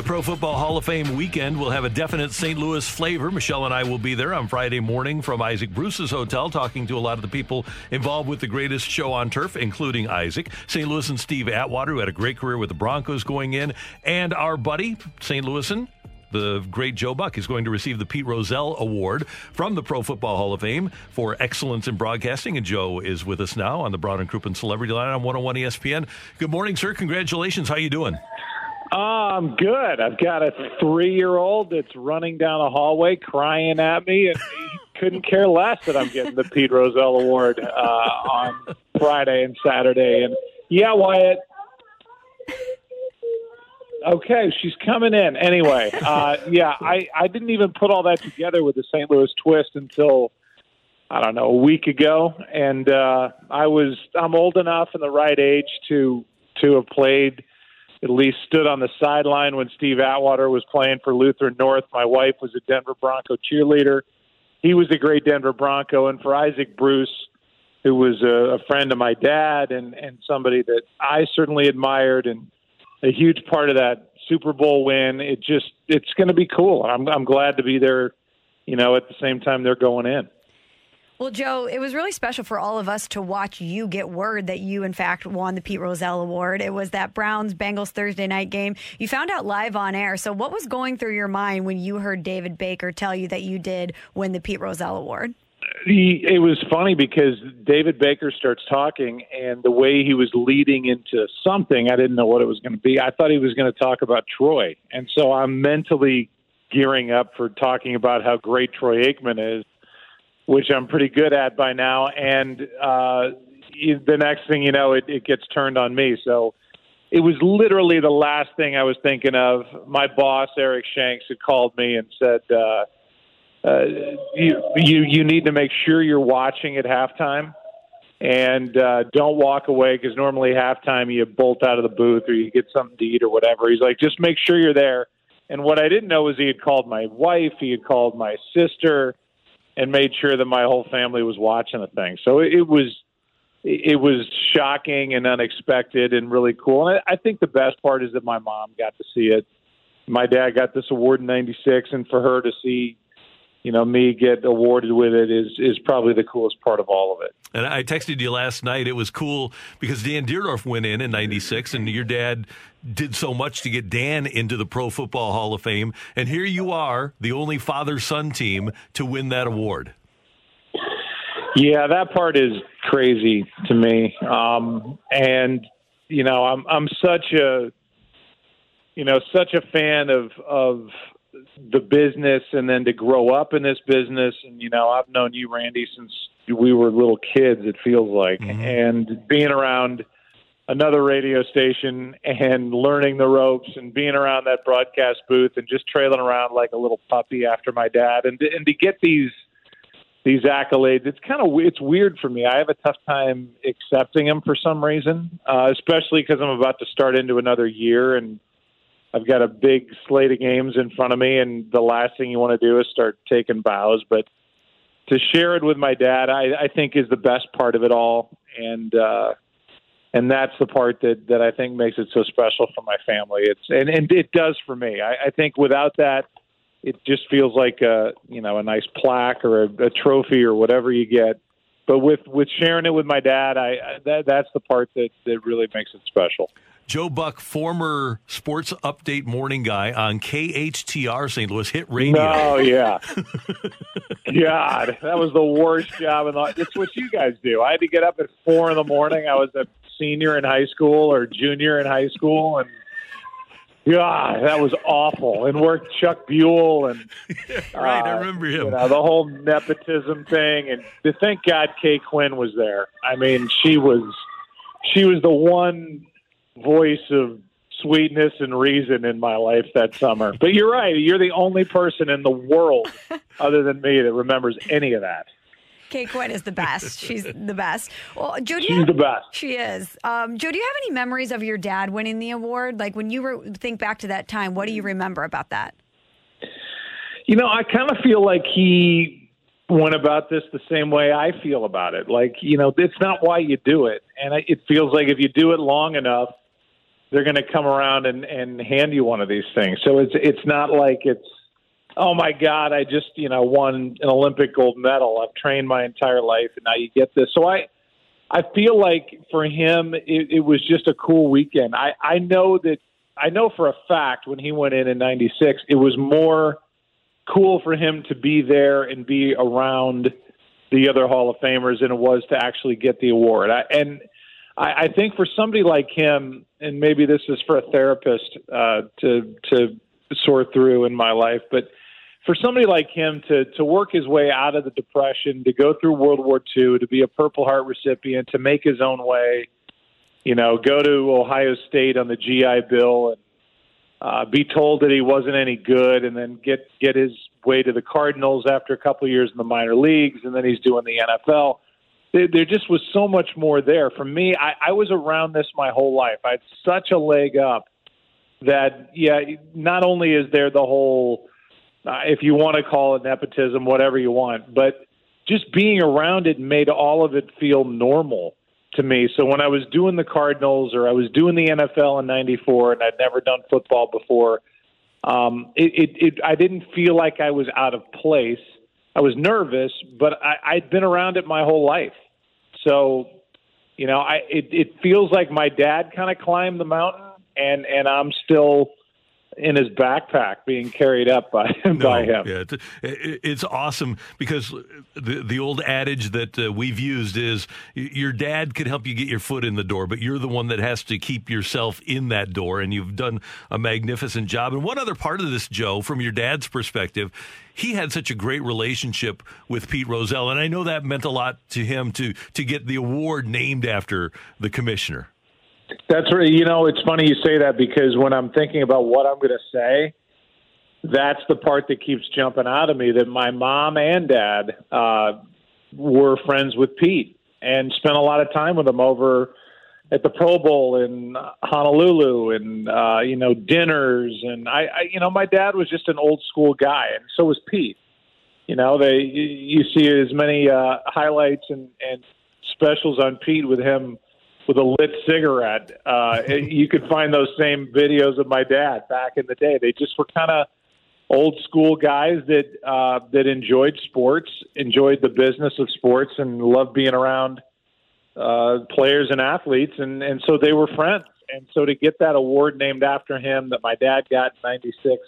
The Pro Football Hall of Fame weekend will have a definite St. Louis flavor. Michelle and I will be there on Friday morning from Isaac Bruce's hotel, talking to a lot of the people involved with the greatest show on turf, including Isaac. St. Louis and Steve Atwater, who had a great career with the Broncos going in, and our buddy, St. Louisan, the great Joe Buck is going to receive the Pete Rozelle Award from the Pro Football Hall of Fame for excellence in broadcasting. And Joe is with us now on the Brown and Crouppen Celebrity Line on 101 ESPN. Good morning, sir. Congratulations. How are you doing? Uh, I'm good. I've got a three year old that's running down a hallway crying at me, and he couldn't care less that I'm getting the Pete Rozelle Award uh, on Friday and Saturday. And yeah, Wyatt. Okay, she's coming in. Anyway, uh, yeah, I, I didn't even put all that together with the St. Louis twist until I don't know a week ago, and uh, I was I'm old enough and the right age to to have played at least stood on the sideline when Steve Atwater was playing for Lutheran North. My wife was a Denver Bronco cheerleader. He was a great Denver Bronco, and for Isaac Bruce, who was a, a friend of my dad and and somebody that I certainly admired, and a huge part of that Super Bowl win. It just it's going to be cool. I'm I'm glad to be there. You know, at the same time they're going in. Well, Joe, it was really special for all of us to watch you get word that you, in fact, won the Pete Rozelle Award. It was that Browns Bengals Thursday night game. You found out live on air. So, what was going through your mind when you heard David Baker tell you that you did win the Pete Rozelle Award? He, it was funny because David Baker starts talking, and the way he was leading into something, I didn't know what it was going to be. I thought he was going to talk about Troy. And so I'm mentally gearing up for talking about how great Troy Aikman is which I'm pretty good at by now. And uh, the next thing you know, it, it gets turned on me. So it was literally the last thing I was thinking of. My boss, Eric Shanks, had called me and said, uh, uh, you, you, you need to make sure you're watching at halftime and uh, don't walk away because normally halftime you bolt out of the booth or you get something to eat or whatever. He's like, just make sure you're there. And what I didn't know was he had called my wife, he had called my sister, and made sure that my whole family was watching the thing. So it, it was it was shocking and unexpected and really cool. And I, I think the best part is that my mom got to see it. My dad got this award in '96, and for her to see you know, me get awarded with it is is probably the coolest part of all of it. And I texted you last night. It was cool because Dan Dierdorf went in in '96, and your dad did so much to get Dan into the Pro Football Hall of Fame. And here you are, the only father son team to win that award. Yeah, that part is crazy to me. Um, and you know, I'm I'm such a you know such a fan of of the business and then to grow up in this business. And you know I've known you Randy since we were little kids it feels like. Mm-hmm. and being around another radio station and learning the ropes and being around that broadcast booth and just trailing around like a little puppy after my dad. And and to get these these accolades it's kind of it's weird for me. I have a tough time accepting them for some reason uh especially cuz I'm about to start into another year and I've got a big slate of games in front of me, and the last thing you want to do is start taking bows. But to share it with my dad, I, I think is the best part of it all, and uh, and that's the part that that I think makes it so special for my family. It's and and it does for me. I, I think without that, it just feels like a you know a nice plaque or a, a trophy or whatever you get. But with with sharing it with my dad, I, I that that's the part that that really makes it special. Joe Buck, former sports update morning guy on KHTR St. Louis Hit Radio. Oh, yeah. God, that was the worst job in the. It's what you guys do. I had to get up at four in the morning. I was a senior in high school or junior in high school, and God, that was awful. And worked Chuck Buell and right, uh, I remember him. You know, the whole nepotism thing, and to thank God Kay Quinn was there. I mean, she was she was the one voice of sweetness and reason in my life that summer. But you're right. You're the only person in the world other than me that remembers any of that. Kate Quinn is the best. She's the best. Well, Joe, She's have- the best. She is. Um, Joe, do you have any memories of your dad winning the award? Like when you re- think back to that time, what do you remember about that? You know, I kind of feel like he went about this the same way I feel about it. Like, you know, it's not why you do it. And I- it feels like if you do it long enough, they're going to come around and, and hand you one of these things. So it's it's not like it's oh my god, I just you know won an Olympic gold medal. I've trained my entire life, and now you get this. So I I feel like for him, it, it was just a cool weekend. I I know that I know for a fact when he went in in '96, it was more cool for him to be there and be around the other Hall of Famers than it was to actually get the award. I, and I, I think for somebody like him, and maybe this is for a therapist uh, to to sort through in my life, but for somebody like him to to work his way out of the depression, to go through World War II, to be a Purple Heart recipient, to make his own way, you know, go to Ohio State on the GI Bill and uh, be told that he wasn't any good, and then get get his way to the Cardinals after a couple of years in the minor leagues, and then he's doing the NFL. There, there just was so much more there. For me, I, I was around this my whole life. I had such a leg up that yeah, not only is there the whole, uh, if you want to call it nepotism, whatever you want, but just being around it made all of it feel normal to me. So when I was doing the Cardinals or I was doing the NFL in '94, and I'd never done football before, um, it, it, it I didn't feel like I was out of place. I was nervous, but I, I'd been around it my whole life. So, you know, I it, it feels like my dad kind of climbed the mountain, and and I'm still in his backpack being carried up by by him. Yeah, it, it, it's awesome because the the old adage that uh, we've used is your dad could help you get your foot in the door, but you're the one that has to keep yourself in that door, and you've done a magnificent job. And one other part of this, Joe, from your dad's perspective, he had such a great relationship with Pete Rozelle, and I know that meant a lot to him to to get the award named after the commissioner. That's right. You know, it's funny you say that because when I'm thinking about what I'm going to say, that's the part that keeps jumping out of me. That my mom and dad uh, were friends with Pete and spent a lot of time with him over at the Pro Bowl in Honolulu and uh, you know dinners and I, I you know my dad was just an old school guy and so was Pete. You know they you see as many uh, highlights and, and specials on Pete with him with a lit cigarette. Uh, you could find those same videos of my dad back in the day. They just were kind of old school guys that uh, that enjoyed sports, enjoyed the business of sports, and loved being around uh, players and athletes, and and so they were friends. And so to get that award named after him that my dad got in '96,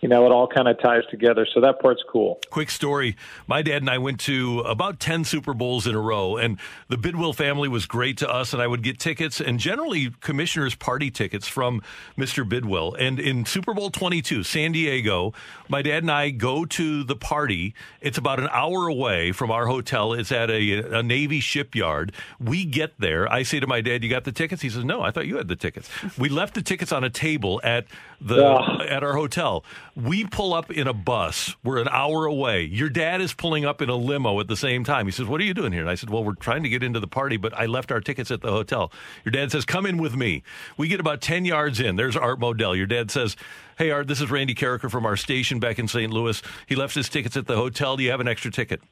you know, it all kind of ties together. So that part's cool. Quick story. My dad and I went to about 10 Super Bowls in a row, and the Bidwell family was great to us, and I would get tickets and generally commissioner's party tickets from Mr. Bidwell. And in Super Bowl 22, San Diego, my dad and I go to the party. It's about an hour away from our hotel. It's at a, a Navy shipyard. We get there. I say to my dad, You got the tickets? He says, No, I thought you had the tickets. We left the tickets on a table at the at our hotel. We pull up in a bus. We're an hour away. Your dad is pulling up in a limo at the same time. He says, What are you doing here? And I said, Well, we're trying to get into the party, but I left our tickets at the hotel. Your dad says, Come in with me. We get about 10 yards in. There's Art Modell. Your dad says, Hey, Art, this is Randy Karraker from our station back in St. Louis. He left his tickets at the hotel. Do you have an extra ticket?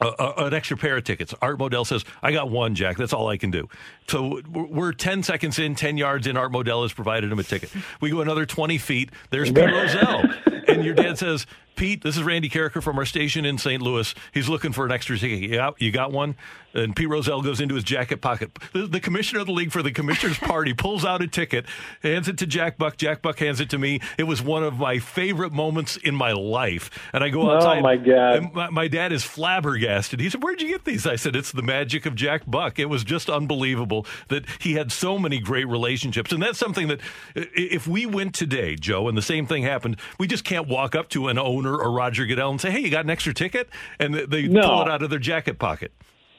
Uh, an extra pair of tickets. Art Modell says, I got one, Jack. That's all I can do. So we're we're 10 seconds in, 10 yards in. Art Modell has provided him a ticket. We go another 20 feet. There's Pete Rozelle. And your dad says, Pete, this is Randy Karraker from our station in St. Louis. He's looking for an extra ticket. You got, you got one? And Pete Rozelle goes into his jacket pocket. The, the commissioner of the league for the commissioner's party pulls out a ticket, hands it to Jack Buck. Jack Buck hands it to me. It was one of my favorite moments in my life. And I go oh, outside. Oh, my God. and my, my dad is flabbergasted. He said, Where'd you get these? I said, It's the magic of Jack Buck. It was just unbelievable that he had so many great relationships. And that's something that if we went today, Joe, and the same thing happened, we just can't walk up to an owner or Roger Goodell and say, Hey, you got an extra ticket? And they- they No. pull it out of their jacket pocket.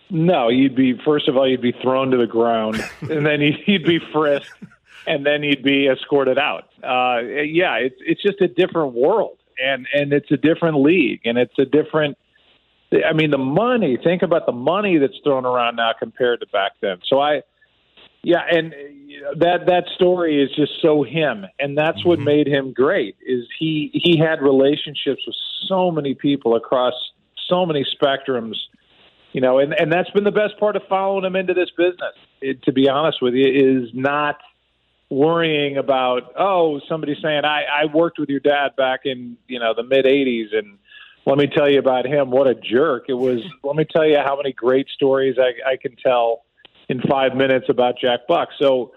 No, you'd be first of all you'd be thrown to the ground, and then you'd, you'd be frisked. and then you'd be escorted out. Uh, yeah, it's it's just a different world, and and it's a different league, and it's a different. I mean, the money. Think about the money that's thrown around now compared to back then. So I, yeah, and that that story is just so him, and that's what mm-hmm. made him great. Is he he had relationships with so many people across so many spectrums, you know, and and that's been the best part of following him into this business. It, to be honest with you, is not worrying about oh somebody saying I I worked with your dad back in you know the mid '80s and let me tell you about him. What a jerk! It was. let me tell you how many great stories I, I can tell in five minutes about Jack Buck. So,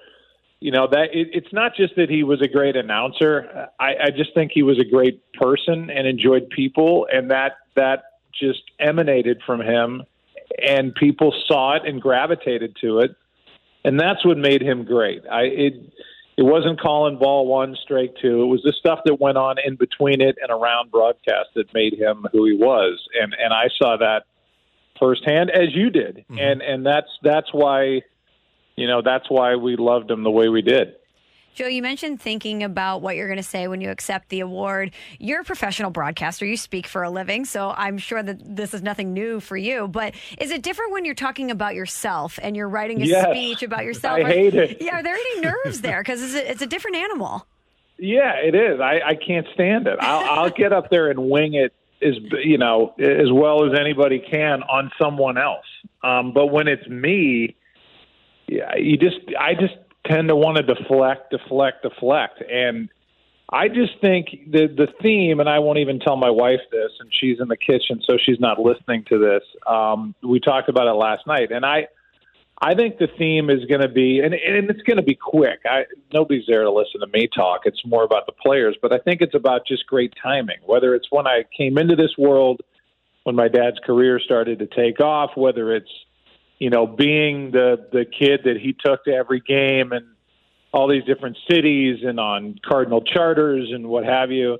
you know that it, it's not just that he was a great announcer. I, I just think he was a great person and enjoyed people, and that that just emanated from him, and people saw it and gravitated to it, and that's what made him great. I it it wasn't calling ball one, strike two. It was the stuff that went on in between it and around broadcast that made him who he was, and and I saw that firsthand as you did, mm-hmm. and and that's that's why, you know, that's why we loved him the way we did. Joe, you mentioned thinking about what you're going to say when you accept the award. You're a professional broadcaster. You speak for a living, so I'm sure that this is nothing new for you. But is it different when you're talking about yourself and you're writing a yes. speech about yourself? I hate it. Yeah, are there any nerves there? Because it's, it's, a different animal. Yeah, it is. I, I can't stand it. I'll, I'll get up there and wing it as you know as well as anybody can on someone else. Um, but when it's me, yeah, you just I just tend to want to deflect, deflect, deflect, and I just think the the theme, and I won't even tell my wife this, and she's in the kitchen, so she's not listening to this. Um, we talked about it last night, and I I think the theme is going to be, and, and it's going to be quick. I, nobody's there to listen to me talk. It's more about the players, but I think it's about just great timing. Whether it's when I came into this world, when my dad's career started to take off, whether it's you know being the the kid that he took to every game and all these different cities and on Cardinal charters and what have you,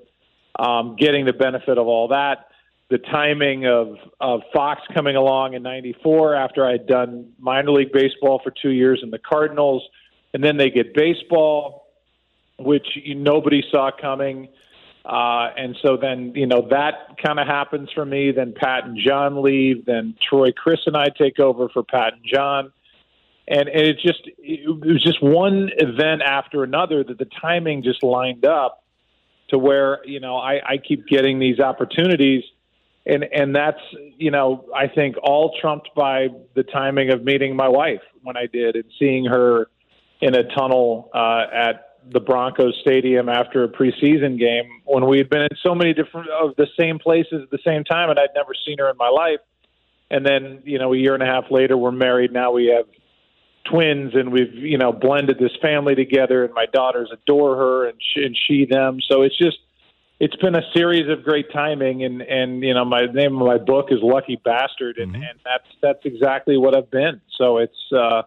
um, getting the benefit of all that the timing of of Fox coming along in '94 after I'd done minor league baseball for two years in the Cardinals, and then they get baseball, which nobody saw coming. Uh, and so then, you know, that kind of happens for me. Then Pat and John leave. Then Troy, Chris, and I take over for Pat and John. And, and it just it was just one event after another that the timing just lined up to where you know I, I keep getting these opportunities and and that's you know I think all trumped by the timing of meeting my wife when I did and seeing her in a tunnel uh, at the Broncos stadium after a preseason game when we had been in so many different of the same places at the same time and I'd never seen her in my life and then you know a year and a half later we're married now we have twins and we've you know blended this family together and my daughters adore her and she, and she them so it's just it's been a series of great timing, and and you know my name of my book is Lucky Bastard, and, mm-hmm. and that's that's exactly what I've been. So it's uh,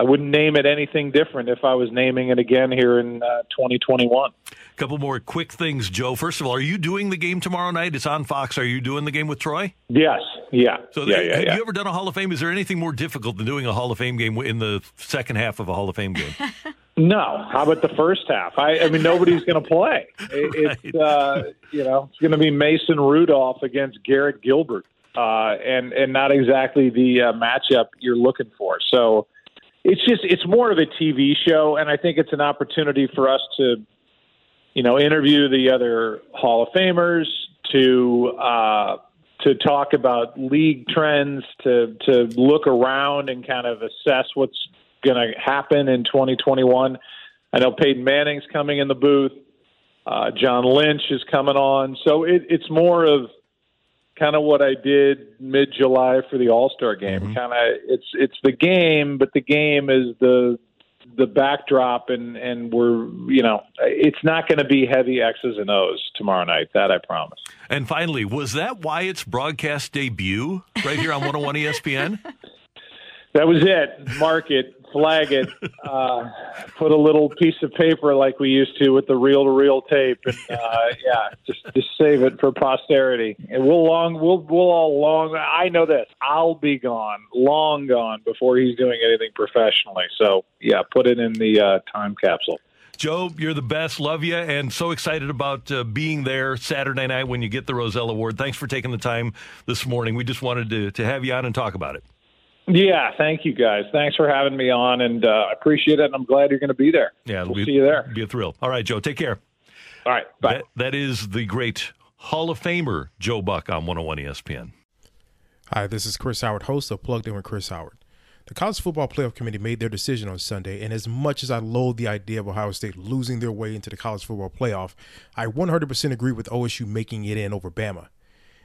I wouldn't name it anything different if I was naming it again here in uh, 2021. A couple more quick things, Joe. First of all, are you doing the game tomorrow night? It's on Fox. Are you doing the game with Troy? Yes. Yeah. So yeah, yeah, have yeah. you ever done a Hall of Fame? Is there anything more difficult than doing a Hall of Fame game in the second half of a Hall of Fame game? No. How about the first half? I, I mean, nobody's going to play. It, It's uh, you know, it's going to be Mason Rudolph against Garrett Gilbert, uh, and and not exactly the uh, matchup you're looking for. So it's just it's more of a TV show, and I think it's an opportunity for us to, you know, interview the other Hall of Famers to. Uh, to talk about league trends, to to look around and kind of assess what's going to happen in 2021. I know Peyton Manning's coming in the booth. Uh, John Lynch is coming on. So it, it's more of kind of what I did mid July for the All Star game. Mm-hmm. Kind of it's it's the game, but the game is the the backdrop, and and we're you know it's not going to be heavy X's and O's tomorrow night. That I promise. And finally, was that Wyatt's broadcast debut right here on 101 ESPN? That was it. Mark it flag it, uh, put a little piece of paper like we used to with the reel to reel tape, and uh, yeah, just just save it for posterity. And we'll long we'll we'll all long. I know this. I'll be gone, long gone before he's doing anything professionally. So yeah, put it in the uh, time capsule. Joe, you're the best. Love you, and so excited about uh, being there Saturday night when you get the Rozelle Award. Thanks for taking the time this morning. We just wanted to to have you on and talk about it. Yeah, thank you guys. Thanks for having me on, and uh, I appreciate it. And I'm glad you're going to be there. Yeah, we'll be, see you there. Be a thrill. All right, Joe. Take care. All right, bye. That, that is the great Hall of Famer Joe Buck on 101 ESPN. Hi, this is Chris Howard, host of Plugged In with Chris Howard. The College Football Playoff Committee made their decision on Sunday, and as much as I loathe the idea of Ohio State losing their way into the College Football Playoff, I 100% agree with OSU making it in over Bama.